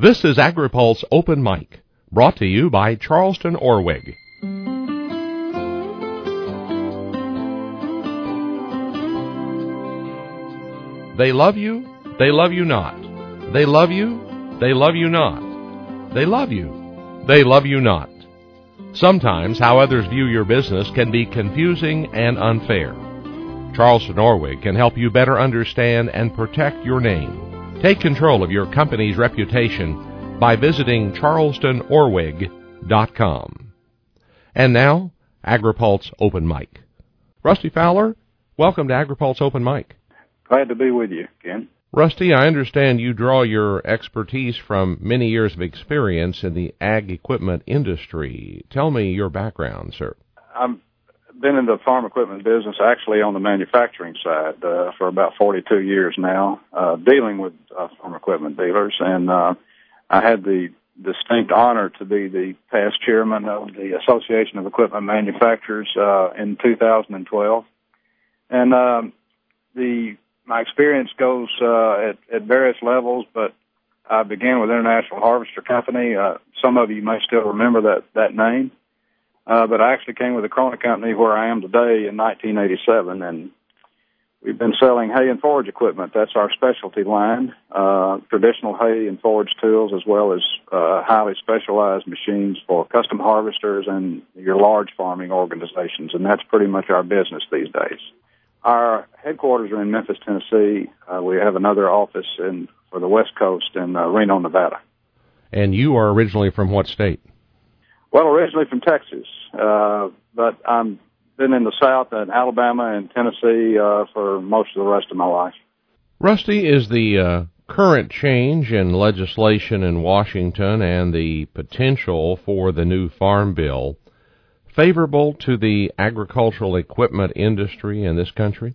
This is AgriPulse Open Mic, brought to you by Charleston Orwig. They love you, they love you not. They love you, they love you not. They love you, they love you not. Sometimes how others view your business can be confusing and unfair. Charleston Orwig can help you better understand and protect your name. Take control of your company's reputation by visiting charlestonorwig.com. And now, AgriPulse Open Mic. Rusty Fowler, welcome to AgriPulse Open Mic. Glad to be with you, Ken. Rusty, I understand you draw your expertise from many years of experience in the ag equipment industry. Tell me your background, sir. I'm been in the farm equipment business actually on the manufacturing side uh, for about 42 years now, uh, dealing with uh, farm equipment dealers, and uh, I had the distinct honor to be the past chairman of the Association of Equipment Manufacturers uh, in 2012, and um, the my experience goes uh, at, at various levels, but I began with International Harvester Company. Uh, some of you may still remember that that name. Uh, but I actually came with the Krone Company where I am today in 1987, and we've been selling hay and forage equipment. That's our specialty line, uh, traditional hay and forage tools, as well as uh, highly specialized machines for custom harvesters and your large farming organizations, and that's pretty much our business these days. Our headquarters are in Memphis, Tennessee. Uh, we have another office in for the West Coast in uh, Reno, Nevada. And you are originally from what state? Well, originally from Texas, uh, but I'm been in the South and Alabama and Tennessee uh, for most of the rest of my life. Rusty, is the uh, current change in legislation in Washington and the potential for the new farm bill favorable to the agricultural equipment industry in this country?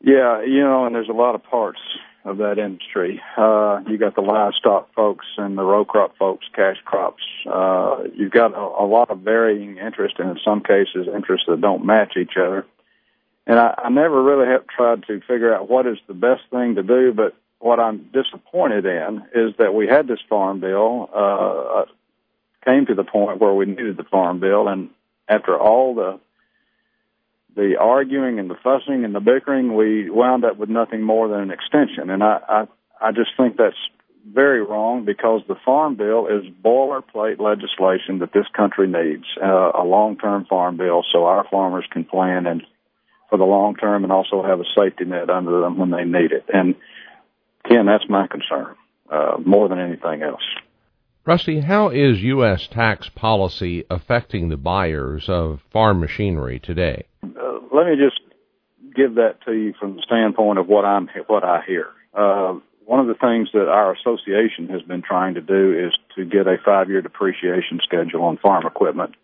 Yeah, you know, and there's a lot of parts of that industry. Uh, you got the livestock folks and the row crop folks, cash crops. Uh, you've got a, a lot of varying interest, and in some cases, interests that don't match each other. And I, I never really have tried to figure out what is the best thing to do, but what I'm disappointed in is that we had this farm bill, uh, came to the point where we needed the farm bill, and after all the the arguing and the fussing and the bickering, we wound up with nothing more than an extension. And I, I, I just think that's very wrong because the Farm Bill is boilerplate legislation that this country needs, uh, a long-term farm bill so our farmers can plan and for the long term and also have a safety net under them when they need it. And Ken, that's my concern, uh, more than anything else. Rusty, how is U.S. tax policy affecting the buyers of farm machinery today? Uh, let me just give that to you from the standpoint of what I'm what I hear. Uh, one of the things that our association has been trying to do is to get a five-year depreciation schedule on farm equipment.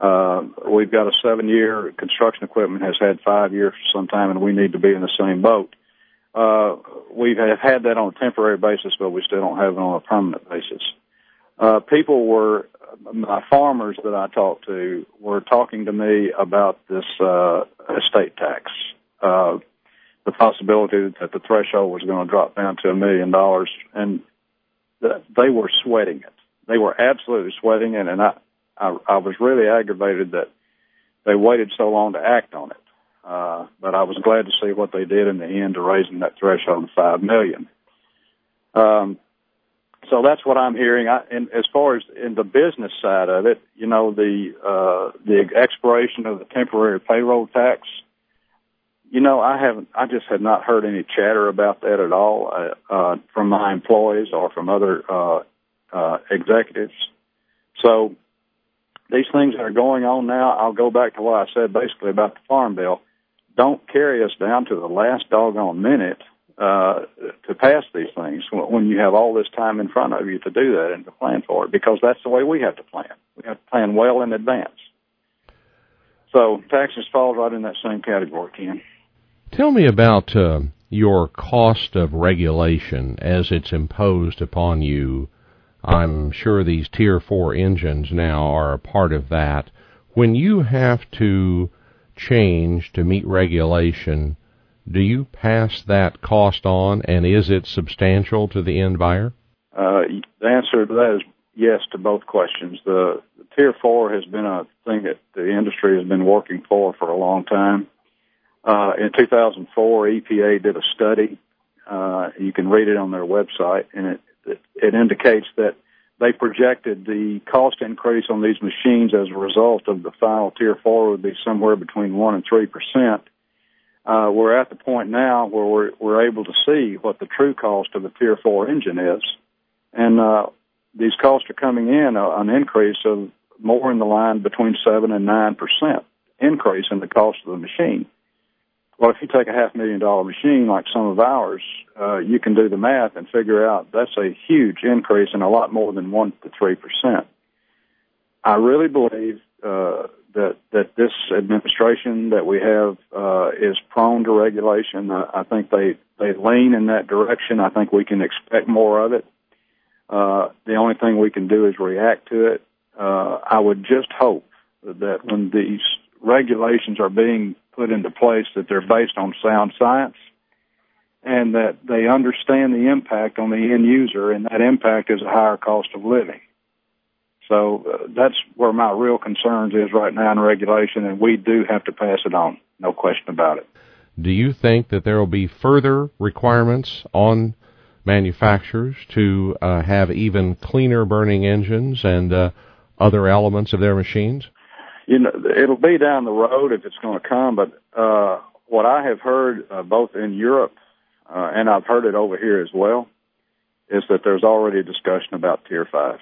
Uh, we've got a seven-year construction equipment has had five years for some time, and we need to be in the same boat. Uh, we have had that on a temporary basis, but we still don't have it on a permanent basis uh, people were my farmers that I talked to were talking to me about this uh, estate tax, uh, the possibility that the threshold was going to drop down to a million dollars, and they were sweating it. They were absolutely sweating it, and I, I, I was really aggravated that they waited so long to act on it. Uh, but I was glad to see what they did in the end to raising that threshold to five million. Um, so that's what I'm hearing. I, and as far as in the business side of it, you know, the uh, the expiration of the temporary payroll tax. You know, I haven't. I just have not heard any chatter about that at all uh, uh, from my employees or from other uh, uh, executives. So these things that are going on now, I'll go back to what I said basically about the farm bill. Don't carry us down to the last doggone minute uh, to pass these things when you have all this time in front of you to do that and to plan for it because that's the way we have to plan. We have to plan well in advance. So taxes fall right in that same category, Ken. Tell me about uh, your cost of regulation as it's imposed upon you. I'm sure these Tier 4 engines now are a part of that. When you have to change to meet regulation, do you pass that cost on, and is it substantial to the end buyer? Uh, the answer to that is yes to both questions. The, the Tier 4 has been a thing that the industry has been working for for a long time. Uh, in 2004, EPA did a study. Uh, you can read it on their website, and it, it, it indicates that they projected the cost increase on these machines as a result of the final Tier 4 would be somewhere between 1 and 3 percent. Uh, we're at the point now where we're, we're able to see what the true cost of a Tier 4 engine is. And uh, these costs are coming in uh, an increase of more in the line between 7 and 9 percent increase in the cost of the machine. Well, if you take a half million dollar machine like some of ours, uh, you can do the math and figure out that's a huge increase and a lot more than one to three percent. I really believe uh, that that this administration that we have uh, is prone to regulation. I, I think they they lean in that direction. I think we can expect more of it. Uh, the only thing we can do is react to it. Uh, I would just hope that when these regulations are being put into place that they're based on sound science and that they understand the impact on the end user and that impact is a higher cost of living. So uh, that's where my real concerns is right now in regulation and we do have to pass it on. No question about it. Do you think that there will be further requirements on manufacturers to uh, have even cleaner burning engines and uh, other elements of their machines? you know, it'll be down the road if it's going to come. But uh, what I have heard uh, both in Europe uh, and I've heard it over here as well is that there's already a discussion about Tier Five.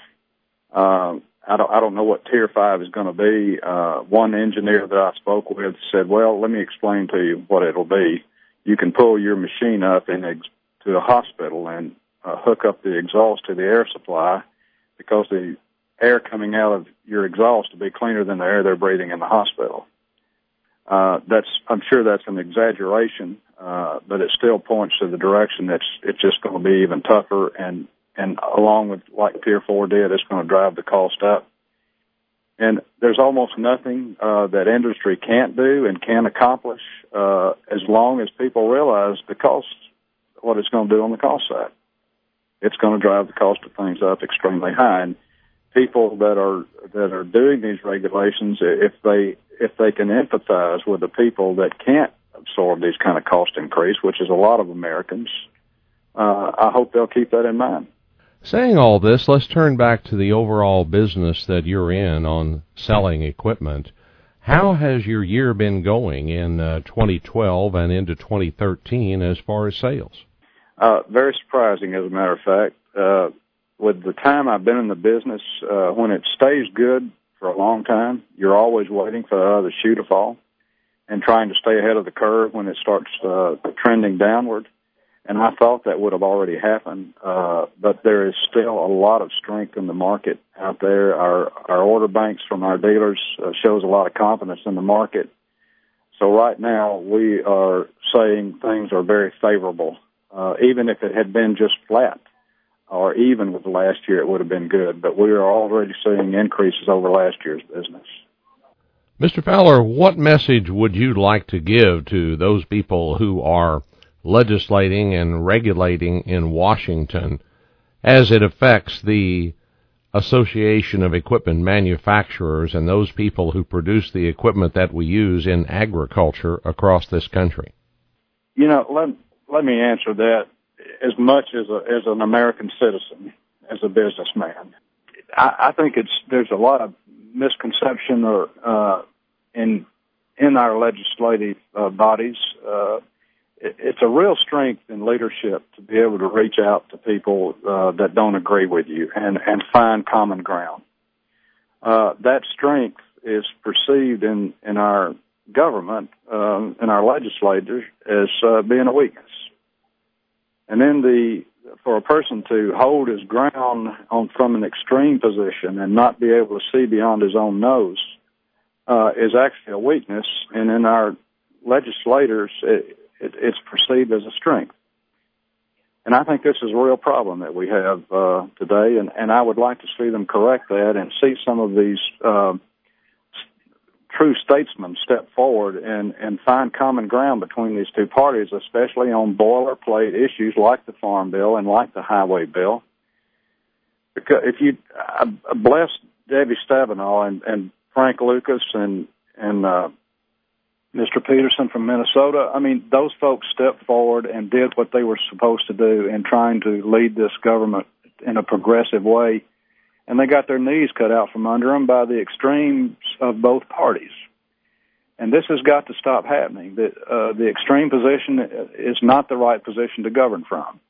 Um, I don't I don't know what Tier Five is going to be. Uh, one engineer that I spoke with said, "Well, let me explain to you what it'll be. You can pull your machine up in ex- to a hospital and uh, hook up the exhaust to the air supply because the air coming out of your exhaust to be cleaner than the air they're breathing in the hospital. Uh, that's, I'm sure that's an exaggeration, uh, but it still points to the direction that's, it's just going to be even tougher and, and along with like Tier 4 did, it's going to drive the cost up. And there's almost nothing, uh, that industry can't do and can accomplish, uh, as long as people realize the cost, what it's going to do on the cost side. It's going to drive the cost of things up extremely high. And, people that are that are doing these regulations, if they if they can empathize with the people that can't absorb these kind of cost increase, which is a lot of Americans, uh, I hope they'll keep that in mind. Saying all this, let's turn back to the overall business that you're in on selling equipment. How has your year been going in uh, 2012 and into 2013 as far as sales? Uh, very surprising, as a matter of fact. Uh, with the time I've been in the business, uh, when it stays good for a long time, you're always waiting for the shoe to fall and trying to stay ahead of the curve when it starts uh, trending downward. And I thought that would have already happened, uh, but there is still a lot of strength in the market out there. Our our order banks from our dealers uh, shows a lot of confidence in the market. So right now we are saying things are very favorable, uh, even if it had been just flat or even with last year, it would have been good. But we are already seeing increases over last year's business. Mr. Fowler, what message would you like to give to those people who are legislating and regulating in Washington as it affects the Association of Equipment Manufacturers and those people who produce the equipment that we use in agriculture across this country? You know, let, let me answer that as much as a, as an American citizen, as a businessman. I, I think it's there's a lot of misconception or uh, in in our legislative uh, bodies. Uh, it's a real strength in leadership to be able to reach out to people uh, that don't agree with you and and find common ground. Uh, that strength is perceived in in our government, um, in our legislators, as uh, being a weakness. And then the for a person to hold his ground on from an extreme position and not be able to see beyond his own nose uh, is actually a weakness, and in our legislators, it, it, it's perceived as a strength. And I think this is a real problem that we have uh, today, and, and I would like to see them correct that and see some of these uh, true statesmen step forward and, and find common ground between these two parties, especially on boilerplate issues like the Farm Bill and like the Highway Bill. because if you I bless Debbie Stabenow and, and Frank Lucas and and uh, Mr. Peterson from Minnesota. I mean, those folks stepped forward and did what they were supposed to do in trying to lead this government in a progressive way, and they got their knees cut out from under them by the extremes of both parties. And this has got to stop happening. The, uh, the extreme position is not the right position to govern from.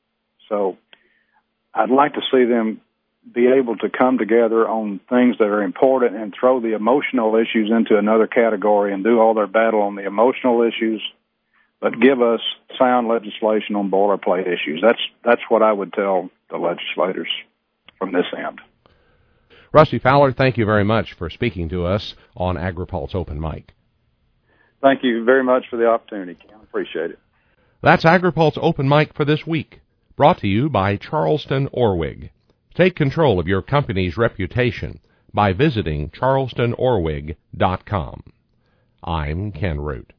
So I'd like to see them be able to come together on things that are important and throw the emotional issues into another category and do all their battle on the emotional issues, but give us sound legislation on boilerplate issues. That's that's what I would tell the legislators from this end. Rusty Fowler, thank you very much for speaking to us on AgriPulse Open Mic. Thank you very much for the opportunity. I appreciate it. That's AgriPulse Open Mic for this week, brought to you by Charleston Orwig. Take control of your company's reputation by visiting charlestonorwig.com. I'm Ken Root.